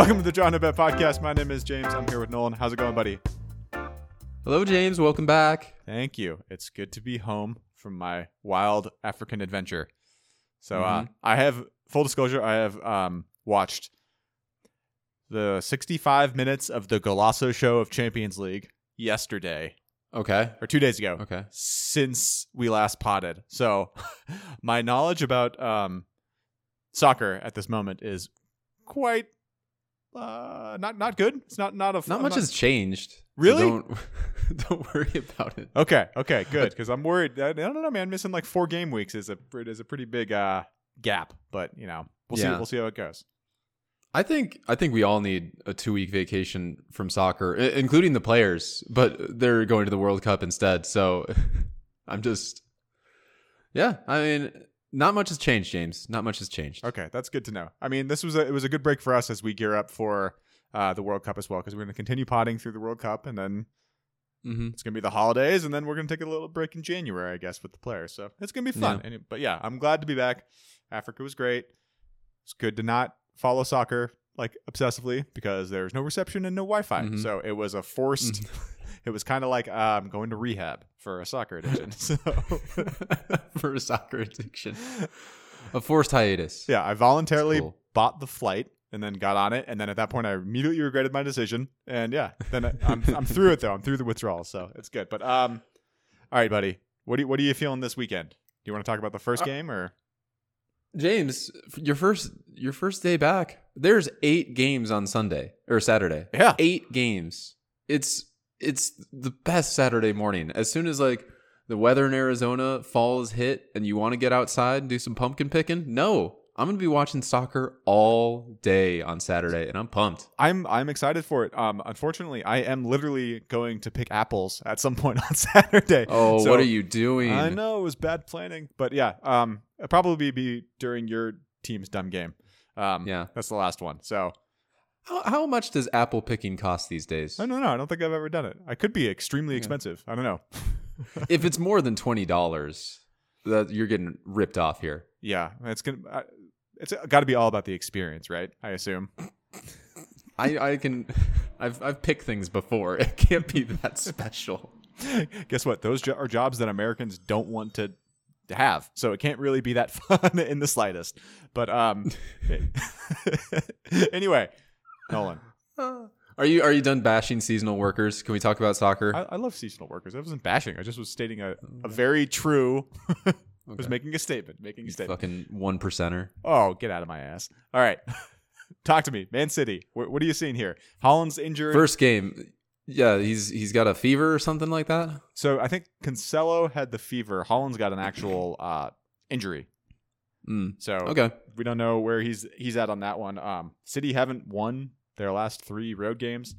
Welcome to the Draw No Bet Podcast. My name is James. I'm here with Nolan. How's it going, buddy? Hello, James. Welcome back. Thank you. It's good to be home from my wild African adventure. So uh, Mhm. I have full disclosure. I have um, watched the 65 minutes of the Golazo show of Champions League yesterday Okay. or two days ago. Okay. since we last potted. So my knowledge about um, soccer at this moment is quite uh, not not good. It's not not a Not I'm much has changed. so Really? don't don't worry about it. Okay, okay, good. Because I'm worried. I, I don't know, man. Missing like four game weeks is a is a pretty big uh, gap. But you know, we'll see. We'll see how it goes. I think I think we all need a two week vacation from soccer, i- including the players. But they're going to the World Cup instead. So I'm just, yeah. I mean, not much has changed, James. Not much has changed. Okay, that's good to know. I mean, this was a it was a good break for us as we gear up for uh, the World Cup as well. Because we're going to continue potting through the World Cup, and then hmm it's going to be the holidays, and then we're going to take a little break in January, I guess, with the players. So it's going to be fun. And- but yeah, I'm glad to be back. Africa was great. It's good to not follow soccer like obsessively because there's no reception and no Wi-Fi. Mhm. So it was a forced. it was kind of like I'm going to rehab for a soccer addiction. so For a soccer addiction, a forced hiatus. yeah, I voluntarily cool. bought the flight and then got on it, and then at that point, I immediately regretted my decision. And yeah, then I, I'm I'm through it though. I'm through the withdrawal, so it's good. But um, all right, buddy, what do you, what are you feeling this weekend? Do you want to talk about the first Uh, game or? James, your first your first day back. There's eight games on Sunday or Saturday. Yeah. Eight games. It's it's the best Saturday morning. As soon as like the weather in Arizona falls hit and you want to get outside and do some pumpkin picking, no. I'm gonna be watching soccer all day on Saturday and I'm pumped. I'm I'm excited for it. Um, unfortunately, I am literally going to pick apples at some point on Saturday. Oh, So- what are you doing? I know it was bad planning, but yeah, um, it'll probably be during your team's dumb game. Um, Yeah. that's the last one. So How, how much does apple picking cost these days? I don't know. I don't think I've ever done it. I could be extremely expensive. I don't know. if it's more than twenty dollars, that you're getting ripped off here. Yeah, it's gonna. I, it's got to be all about the experience, right? I assume. I, I can I've I've picked things before. It can't be that special. Guess what? Those jo- are jobs that Americans don't want to to have, so it can't really be that fun in the slightest. But um, anyway, Nolan, Are you are you done bashing seasonal workers? Can we talk about soccer? I, I love seasonal workers. I wasn't bashing. I just was stating a, a very true. I was making a statement. Making a statement. fucking one percenter. Oh, get out of my ass! All right, talk to me, Man City. What, what are you seeing here? Haaland's injured. First game, yeah, he's he's got a fever or something like that. So I think Cancelo had the fever. Haaland's got an actual uh, injury. Mm. So Okay, we don't know where he's he's at on that one. Um, City haven't won their last three road games.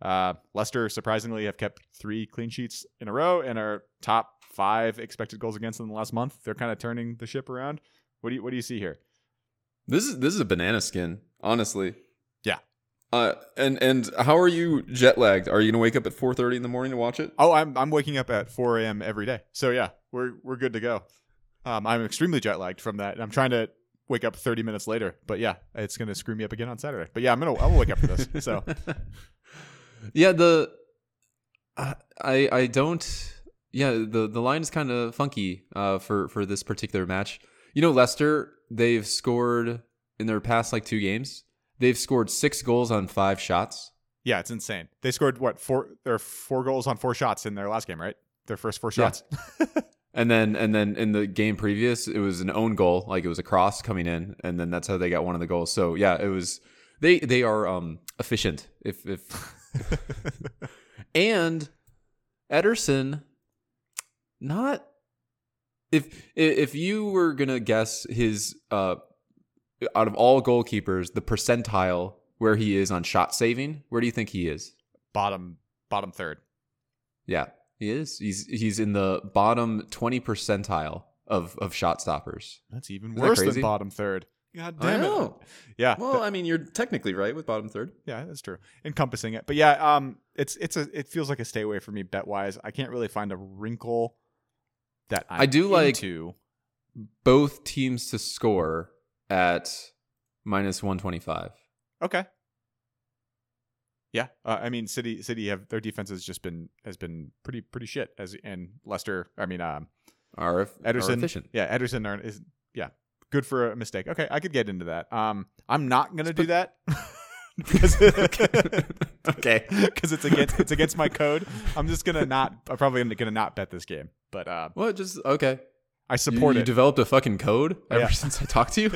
Uh, Leicester surprisingly have kept three clean sheets in a row and are top five expected goals against in the last month. They're kind of turning the ship around. What do you what do you see here? this is this is a banana skin, honestly. Yeah. Uh, and and how are you jet lagged? Are you gonna wake up at four thirty in the morning to watch it? Oh, I'm I'm waking up at 4 a.m. every day. So yeah, we're we're good to go. Um, I'm extremely jet lagged from that, and I'm trying to wake up 30 minutes later. But yeah, it's gonna screw me up again on Saturday. But yeah, I'm gonna I will wake up for this. So yeah, the I I don't. Yeah, the the line is kind of funky uh, for for this particular match. You know, Leicester they've scored in their past like two games. They've scored six goals on five shots. yeah, it's insane. They scored what four? Their four goals on four shots in their last game, right? Their first four Yeah. And then and then in the game previous, it was an own goal, like it was a cross coming in, and then that's how they got one of the goals. So yeah, it was they they are um efficient. If if and Ederson, not if if you were gonna guess his uh out of all goalkeepers, the percentile where he is on shot saving, where do you think he is? bottom bottom third. Yeah, he is. He's he's in the bottom twenty percentile of of shot stoppers. That's even Isn't that worse than bottom third. God I damn it. Yeah. Well, I mean, you're technically right with bottom third. Yeah, that's true. Encompassing it, but yeah, um, it's it's a it feels like a stay away for me bet wise. I can't really find a wrinkle that I'm I do like- into. Both teams to score at minus one twenty five. Okay, Yeah, uh, I mean, City City have their defense has just been has been pretty pretty shit as and Leicester. I mean, um, Are, Ederson, efficient. yeah, Ederson are, is yeah good for a mistake. Okay, I could get into that. Um, I'm not gonna do that because okay. because it's against it's against my code. I'm just gonna not. I'm probably gonna not bet this game, but uh, Well, just okay. I You, support you it. developed a fucking code ever Yeah. since I talked to you.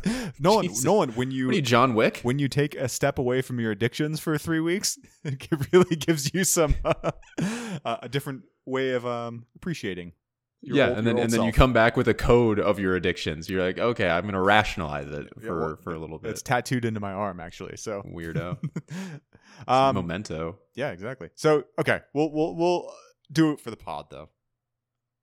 Nolan, Jesus. Nolan, when you you, John Wick? when you take a step away from your addictions for three weeks, it really gives you some uh, a different way of um, appreciating. your yeah, old- and then and old then you come back with a code of your addictions. You're like, okay, I'm gonna rationalize it Yeah, for well, for a little bit. It's tattooed into my arm, actually. So, Weirdo. um, Memento. yeah, exactly. So, okay, we'll we'll we'll do it for the pod though.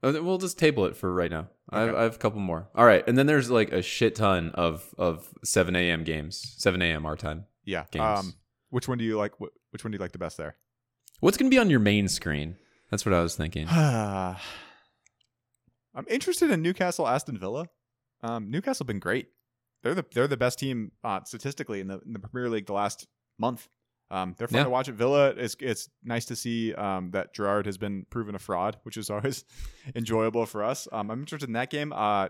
Uh, We'll just table it for right now. I, have, I have a couple more. All right, and then there's like a shit ton of of 7 a.m. games, 7 a.m. our time. Yeah. Games. Um, which one do you like? Which one do you like the best there? What's gonna be on your main screen? That's what I was thinking. I'm interested in Newcastle Aston Villa. Um, Newcastle been great. They're the they're the best team uh, statistically in the in the Premier League the last month. Um, they're fun Yeah. to watch at Villa. It's it's nice to see um, that Gerrard has been proven a fraud, which is always enjoyable for us. Um, I'm interested in that game. Uh,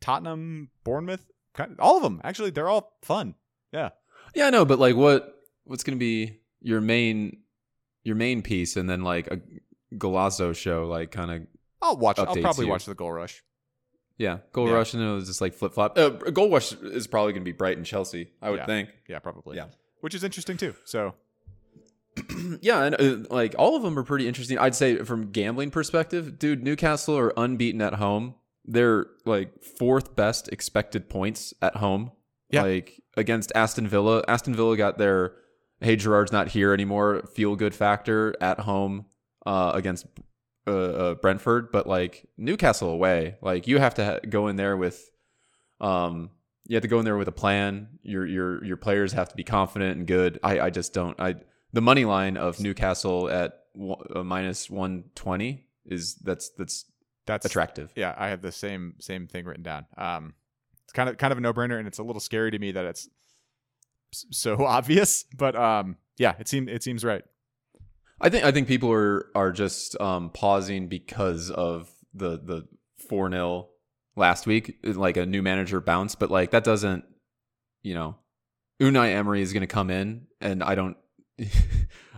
Tottenham, Bournemouth, kind all of them actually. They're all fun. Yeah, Yeah, I know, but like, what what's gonna be your main your main piece, and then like a Golazo show, like kind of I'll watch. I'll probably watch the Goal Rush. yeah, goal Yeah. rush, and it was just like flip flop. Uh, goal rush is probably gonna be Brighton Chelsea, I would Yeah. think. Yeah, probably. Yeah. Which is interesting too. So yeah, and uh, like all of them are pretty interesting. I'd say from gambling perspective, dude, Newcastle are unbeaten at home. They're like fourth best expected points at home. Yeah. Like against Aston Villa. Aston Villa got their hey Gerrard's not here anymore feel good factor at home uh, against uh, uh, Brentford, but like Newcastle away, like you have to ha- go in there with um you have to go in there with a plan. Your your your players have to be confident and good. I I just don't I the money line of Newcastle at one- uh, minus 120 is that's that's that's attractive. yeah, I have the same same thing written down. Um, it's kind of kind of a no brainer, and it's a little scary to me that it's so obvious. But um, yeah, it seems it seems right. I think I think people are are just um pausing because of the the 4-0 last week like a new manager bounce, but like that doesn't you know Unai Emery is going to come in and I don't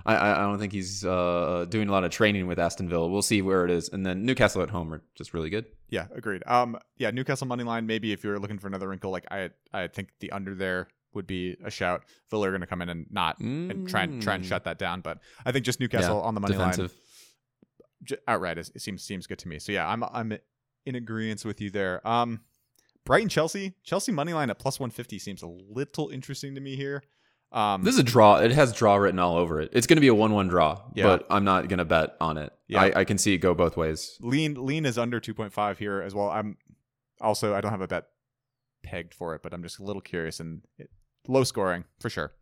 I, I don't think he's uh, doing a lot of training with Aston Villa. We'll see where it is, and then Newcastle at home are just really good. Yeah, agreed. Um, yeah, Newcastle money line. Maybe if you're looking for another wrinkle, like I I think the under there would be a shout. Villa are going to come in and not and try and try and Mm. shut that down. But I think just Newcastle on the money defensive. line outright is, it seems seems good to me. So yeah, I'm I'm in agreement with you there. Um, Brighton Chelsea Chelsea money line at plus one fifty seems a little interesting to me here. Um, This is a draw. It has draw written all over it. It's going to be a one-one draw, Yeah. but I'm not going to bet on it. Yeah. I, I can see it go both ways. lean lean is under two point five here as well. I'm also I don't have a bet pegged for it, but I'm just a little curious and it, low scoring for sure.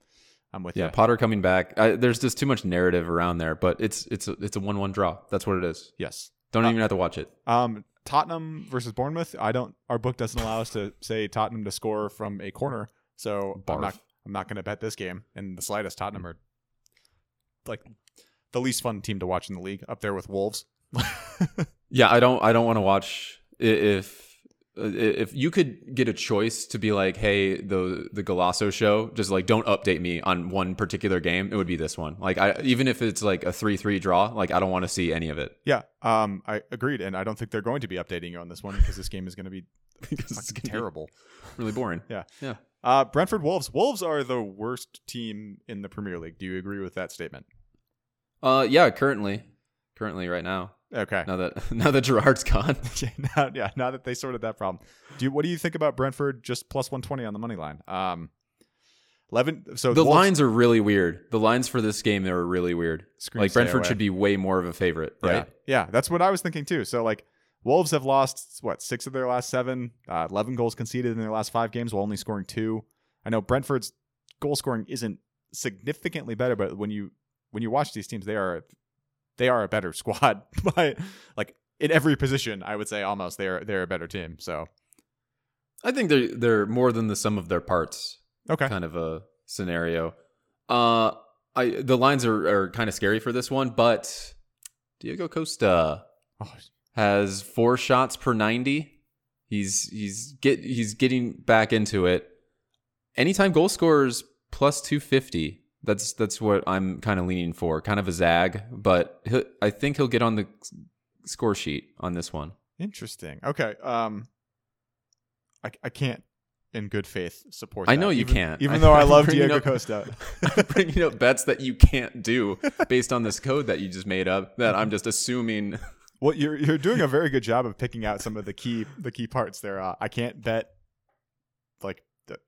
I'm with Yeah, you. Potter coming back. I, there's just too much narrative around there, but it's it's a, it's a one-one draw. That's what it is. Yes. Don't Uh, even have to watch it. Um, Tottenham versus Bournemouth. I don't. Our book doesn't allow us to say Tottenham to score from a corner, so I'm not. I'm not going to bet this game in the slightest. Tottenham mm. are like the least fun team to watch in the league, up there with Wolves. Yeah, I don't I don't want to watch if if you could get a choice to be like, hey, the the Golazo show, just like don't update me on one particular game. It would be this one. Like I even if it's like a three three draw, like I don't want to see any of it. yeah, um, I agreed, and I don't think they're going to be updating you on this one because this game is going to be Because it's gonna be terrible. really boring. Yeah. yeah. Uh, Brentford Wolves. Wolves are the worst team in the Premier League. Do you agree with that statement? Uh, yeah. Currently, currently, right now. Okay. Now that now that Gerrard's gone, now, yeah, now that they sorted that problem, do you, what do you think about Brentford just plus one twenty on the money line? Um, eleven. So the Wolves- lines are really weird. The lines for this game they were really weird. Like Brentford away. should be way more of a favorite, right? Yeah, yeah, that's what I was thinking too. So like, Wolves have lost what six of their last seven, uh, eleven goals conceded in their last five games, while only scoring two. I know Brentford's goal scoring isn't significantly better, but when you when you watch these teams, they are they are a better squad by like in every position. I would say almost they're they're a better team. So I think they're they're more than the sum of their parts. okay, kind of a scenario. Uh, I the lines are, are kind of scary for this one, but Diego Costa Oh, has four shots per 90. He's he's get he's getting back into it. Anytime goal scorers plus 250. That's that's what I'm kind of leaning for. Kind of a zag, but he'll, I think he'll get on the score sheet on this one. interesting. Okay. Um, I I can't in good faith support. I that, know you even- can't. even I- though I I'm love Diego up- Costa. I'm bringing up bets that you can't do based on this code that you just made up. That I'm just assuming. Well, you're you're doing a very good job of picking out some of the key the key parts there. Uh, I can't bet like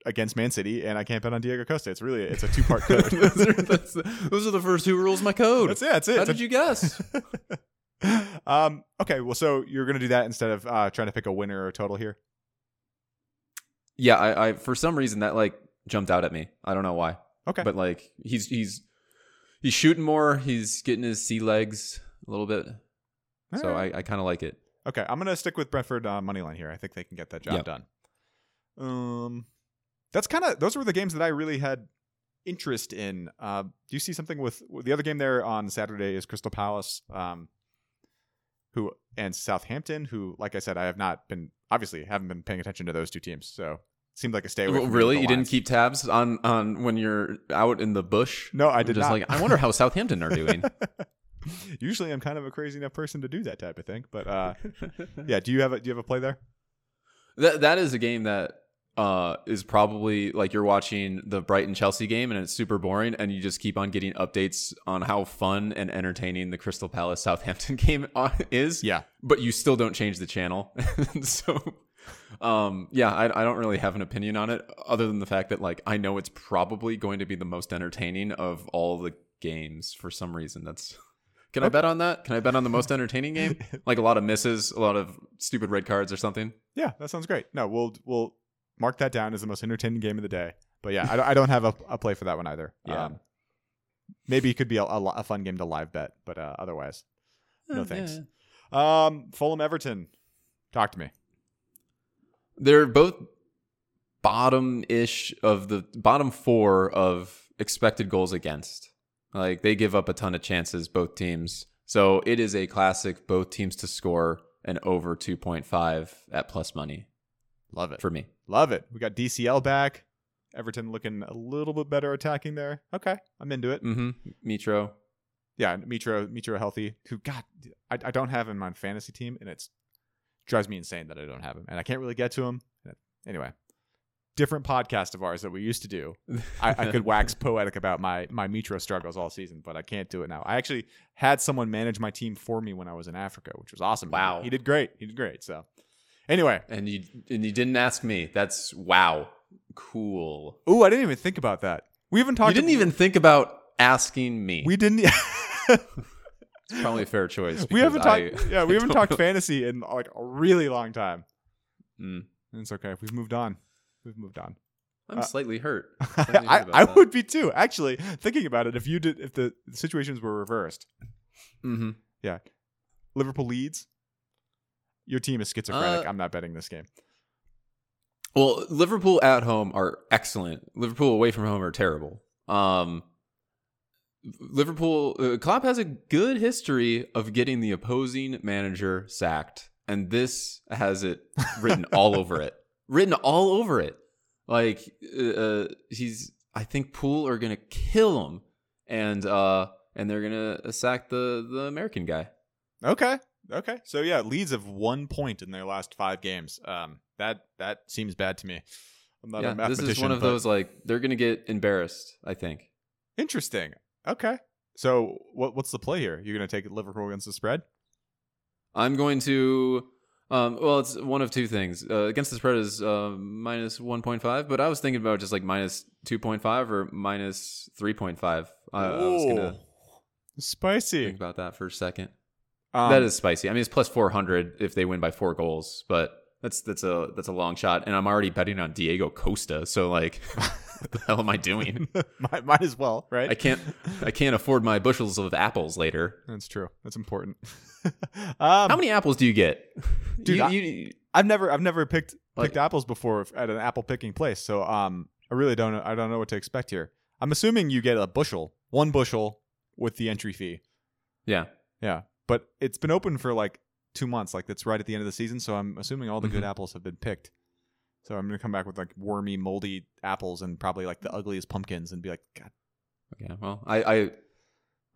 against Man City, and I can't bet on Diego Costa. It's really it's a two part code. those, are, that's the- those are the first two rules my code. that's it. That's it. How It's a- did you guess? um. Okay. Well, so you're gonna do that instead of uh, trying to pick a winner or total here. Yeah, I, I for some reason that like jumped out at me. I don't know why, Okay. but like he's he's he's shooting more. He's getting his sea legs a little bit, so Alright. I, I kind of like it. Okay, I'm gonna stick with Brentford uh, money line here. I think they can get that job Yep. done. Um, that's kind of those were the games that I really had interest in. Uh, do you see something with, the other game there on Saturday is Crystal Palace, um, who and Southampton, who, like I said, I have not been obviously haven't been paying attention to those two teams, so it seemed like a stay away. Well, really, you didn't keep tabs on on when you're out in the bush? No, I did just not. like I wonder how Southampton are doing. Usually, I'm kind of a crazy enough person to do that type of thing, but uh, yeah. Do you have a do you have a play there? That that is a game that uh is probably like you're watching the Brighton Chelsea game and it's super boring and you just keep on getting updates on how fun and entertaining the Crystal Palace Southampton game uh, is. Yeah. But you still don't change the channel. so um yeah, I I don't really have an opinion on it other than the fact that like I know it's probably going to be the most entertaining of all the games for some reason. That's Can I bet on that? Can I bet on the most entertaining game? Like a lot of misses, a lot of stupid red cards or something. Yeah, that sounds great. No, we'll we'll mark that down as the most entertaining game of the day. But yeah, I, don't- I don't have a, a play for that one either. Yeah. Um, maybe it could be a, a, a fun game to live bet, but uh, otherwise, no Oh, thanks. yeah. Um, Fulham Everton, talk to me. They're both bottom ish of the bottom four of expected goals against. Like they give up a ton of chances, both teams. So it is a classic, both teams to score an over 2.5 at plus money Love it. for me. Love it. We got DCL back. Everton looking a little bit better attacking there. Okay, I'm into it. Mm-hmm. Mitro. Yeah, Mitro, Mitro healthy. Who God, I, I don't have him on fantasy team, and it's drives me insane that I don't have him, and I can't really get to him. Anyway, different podcast of ours that we used to do. I, I could wax poetic about my my Mitro struggles all season, but I can't do it now. I actually had someone manage my team for me when I was in Africa, which was awesome. Wow. he did great. He did great. So, anyway, and you and you didn't ask me. That's wow. Cool. ooh, I didn't even think about that. We haven't talked. You didn't even think about asking me. We didn't. it's probably a fair choice. we haven't talked. Yeah, we haven't talked know. fantasy in like a really long time. Mm. It's okay. We've moved on. We've moved on. I'm Uh, slightly hurt. Slightly I, I would be too. Actually, thinking about it, if you did, if the situations were reversed, Mm-hmm. Liverpool Leeds, your team is schizophrenic. Uh, I'm not betting this game. Well, Liverpool at home are excellent. Liverpool away from home are terrible. Um, Liverpool, uh, Klopp has a good history of getting the opposing manager sacked, and this has it written all over it. Written all over it. Like uh, uh, he's, I think Pool are gonna kill him, and uh, and they're gonna sack the the American guy. Okay. Okay. So yeah, Leeds of one point in their last five games. Um, that that seems bad to me. I'm not a yeah, this is one of but- those like they're gonna get embarrassed. I think. Interesting. Okay. So what what's the play here? You're gonna take Liverpool against the spread? I'm going to. Um, well, it's one of two things. Uh, against the spread is uh, minus 1.5, but I was thinking about just like minus 2.5 or minus 3.5. I, I was going to spicy. think about that for a second. Um, that is spicy. I mean, it's plus 400 if they win by four goals, but that's that's a that's a long shot. And I'm already betting on Diego Costa, so like, what the hell am I doing? might, might as well, right? I can't I can't afford my bushels of apples later. That's true. That's important. um, How many apples do you get, Dude, You- I- you- I've never I've never picked Like- picked apples before at an apple picking place, so um I really don't I don't know what to expect here. I'm assuming you get a bushel one bushel with the entry fee. Yeah. Yeah, but it's been open for like two months. Like that's right at the end of the season. So I'm assuming all the good Mhm. apples have been picked. So I'm gonna come back with like wormy, moldy apples and probably like the ugliest pumpkins and be like, God, Okay. Well, I I,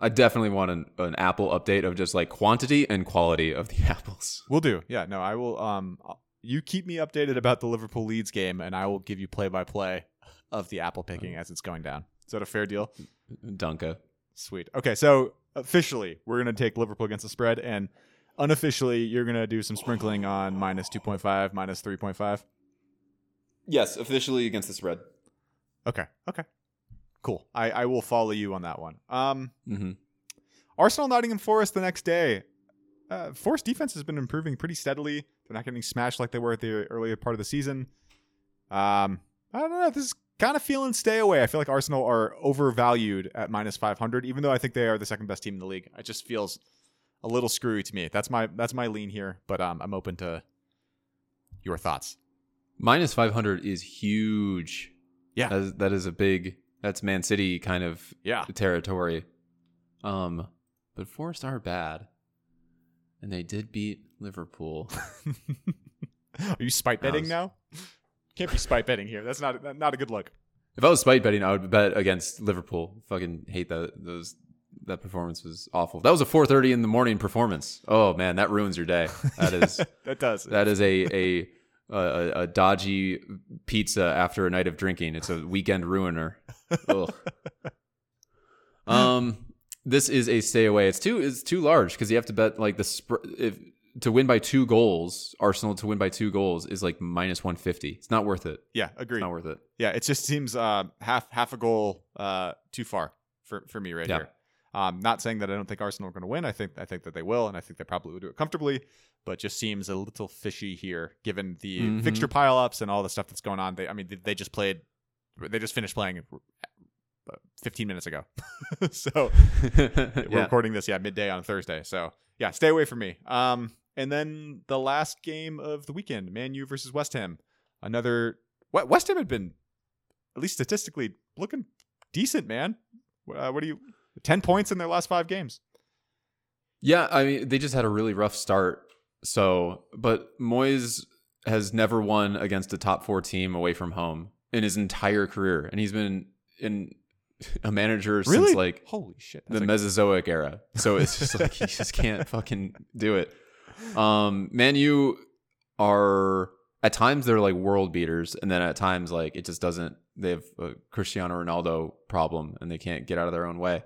I definitely want an, an Apple update of just like quantity and quality of the apples. we'll do. Yeah, no, I will. Um, you keep me updated about the Liverpool Leeds game, and I will give you play by play of the apple picking as it's going down. Is that a fair deal? Dunka. Sweet. Okay, so officially, we're gonna take Liverpool against the spread, and unofficially, you're gonna do some sprinkling on minus two point five, minus three point five. Yes, officially against the spread. Okay. Okay. Cool. I, I will follow you on that one. Um, Mm-hmm. Arsenal, Nottingham Forest the next day. Uh, Forest defense has been improving pretty steadily. They're not getting smashed like they were at the earlier part of the season. Um, I don't know. This is kind of feeling stay away. I feel like Arsenal are overvalued at minus 500, even though I think they are the second best team in the league. It just feels a little screwy to me. That's my that's my lean here, but um, I'm open to your thoughts. Minus five hundred is huge. Yeah. That is, that is a big. That's Man City kind of Yeah. territory. Um, but Forest are bad, and they did beat Liverpool. Are you spite betting was- now? Can't be spite betting here. That's not not a good look. if I was spite betting, I would bet against Liverpool. Fucking hate that those that performance was awful. That was a 4:30 in the morning performance. Oh man, that ruins your day. That is that does. that is a a a, a dodgy pizza after a night of drinking. It's a weekend ruiner. Ugh. Um, this is a stay away. It's too it's too large because you have to bet like the sp- if to win by two goals. Arsenal to win by two goals is like minus one fifty. It's not worth it. yeah, agreed. It's not worth it. Yeah, it just seems uh, half half a goal uh, too far for, for me right Yeah. here. Um, not saying that I don't think Arsenal are going to win. I think I think that they will, and I think they probably will do it comfortably. But just seems a little fishy here, given the Mhm. fixture pileups and all the stuff that's going on. They, I mean, they, they just played, they just finished playing uh, 15 minutes ago. so we're yeah. recording this, yeah, midday on Thursday. So yeah, stay away from me. Um, and then the last game of the weekend, Man U versus West Ham. Another We- West Ham had been, at least statistically, looking decent, man. Uh, what do you? Ten points in their last five games. Yeah, I mean, they just had a really rough start. So, but Moyes has never won against a top four team away from home in his entire career, and he's been in a manager Really? since like Holy shit! the like- Mesozoic era. So it's just like he just can't fucking do it. Um, Man U are at times they're like world beaters, and then at times like it just doesn't. They have a Cristiano Ronaldo problem, and they can't get out of their own way.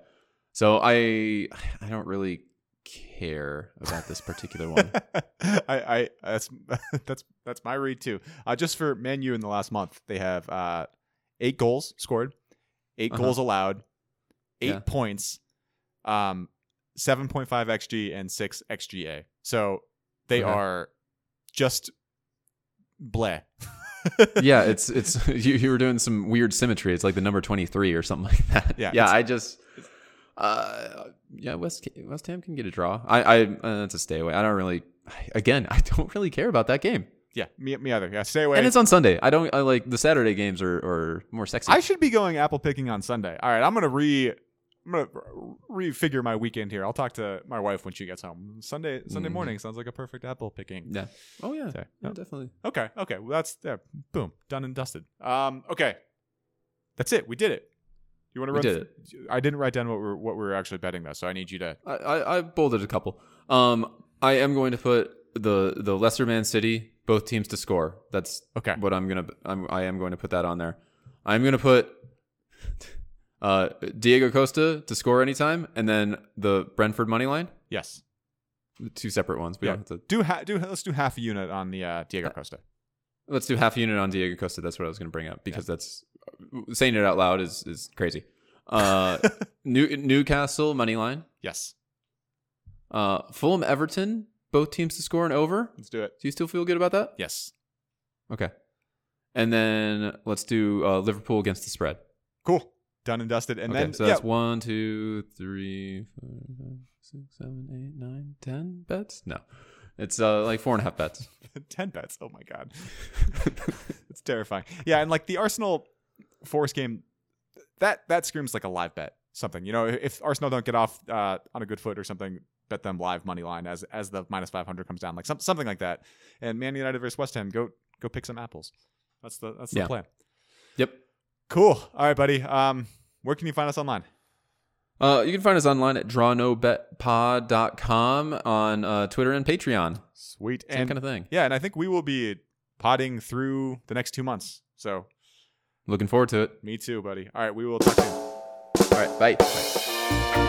So I I don't really care about this particular one. I, I that's that's that's my read too. Uh, just for Man U in the last month, they have uh, eight goals scored, 8 Uh-huh. goals allowed, eight Yeah. points, um, seven point five xG and six xGA. So they Okay. are just bleh. yeah, it's it's you, you were doing some weird symmetry. It's like the number twenty three or something like that. Yeah, yeah. I just, uh, yeah, West West Ham can get a draw. I, I uh, that's a stay away. I don't really. Again, I don't really care about that game, yeah, me, me either. Yeah, stay away. and it's on Sunday. I don't. I like the Saturday games are, are more sexy. I should be going apple picking on Sunday. All right, I'm gonna re. I'm gonna refigure my weekend here. I'll talk to my wife when she gets home. Sunday Sunday Mhm. morning sounds like a perfect apple picking. yeah. Oh yeah. Okay. Yeah, definitely. Okay, okay. Well, that's yeah, boom, done and dusted. Um, okay, that's it. We did it. You want to We run? did th- I didn't write down what we're what we're actually betting though, so I need you to. I, I, I bolded a couple. Um, I am going to put the the lesser Man City both teams to score. That's Okay. what I'm gonna. I'm, I am going to put that on there. I'm gonna put uh, Diego Costa to score anytime, and then the Brentford money line. Yes. Two separate ones. We Yeah. don't have to. Do ha- do let's do half a unit on the uh, Diego Costa. Let's do half a unit on Diego Costa. That's what I was going to bring up because that's saying it out loud is is crazy. Uh, New, Newcastle money line. Yes. Uh, Fulham Everton. Both teams to score and over. Let's do it. Do you still feel good about that? Yes. Okay. And then let's do uh, Liverpool against the spread. Cool. Done and dusted. And okay, then so yeah, that's one, two, three, four, five, six, seven, eight, nine, ten bets. No, it's uh, like four and a half bets. 10 bets. Oh my god. it's terrifying. Yeah, and like the Arsenal Forest game that that screams like a live bet. something. You know, if Arsenal don't get off uh, on a good foot or something, bet them live money line as as the minus five hundred comes down, like some, something like that. And Man United versus West Ham, go go pick some apples. That's the that's the Yeah. plan. Yep. Cool. All right, buddy. Um, where can you find us online? Uh, you can find us online at drawnobetpod.com on uh, Twitter and Patreon. Sweet. Same and kind of thing. yeah, and I think we will be potting through the next two months. So Looking forward to it. me too, buddy. All right, we will talk soon. All right. Bye. Bye.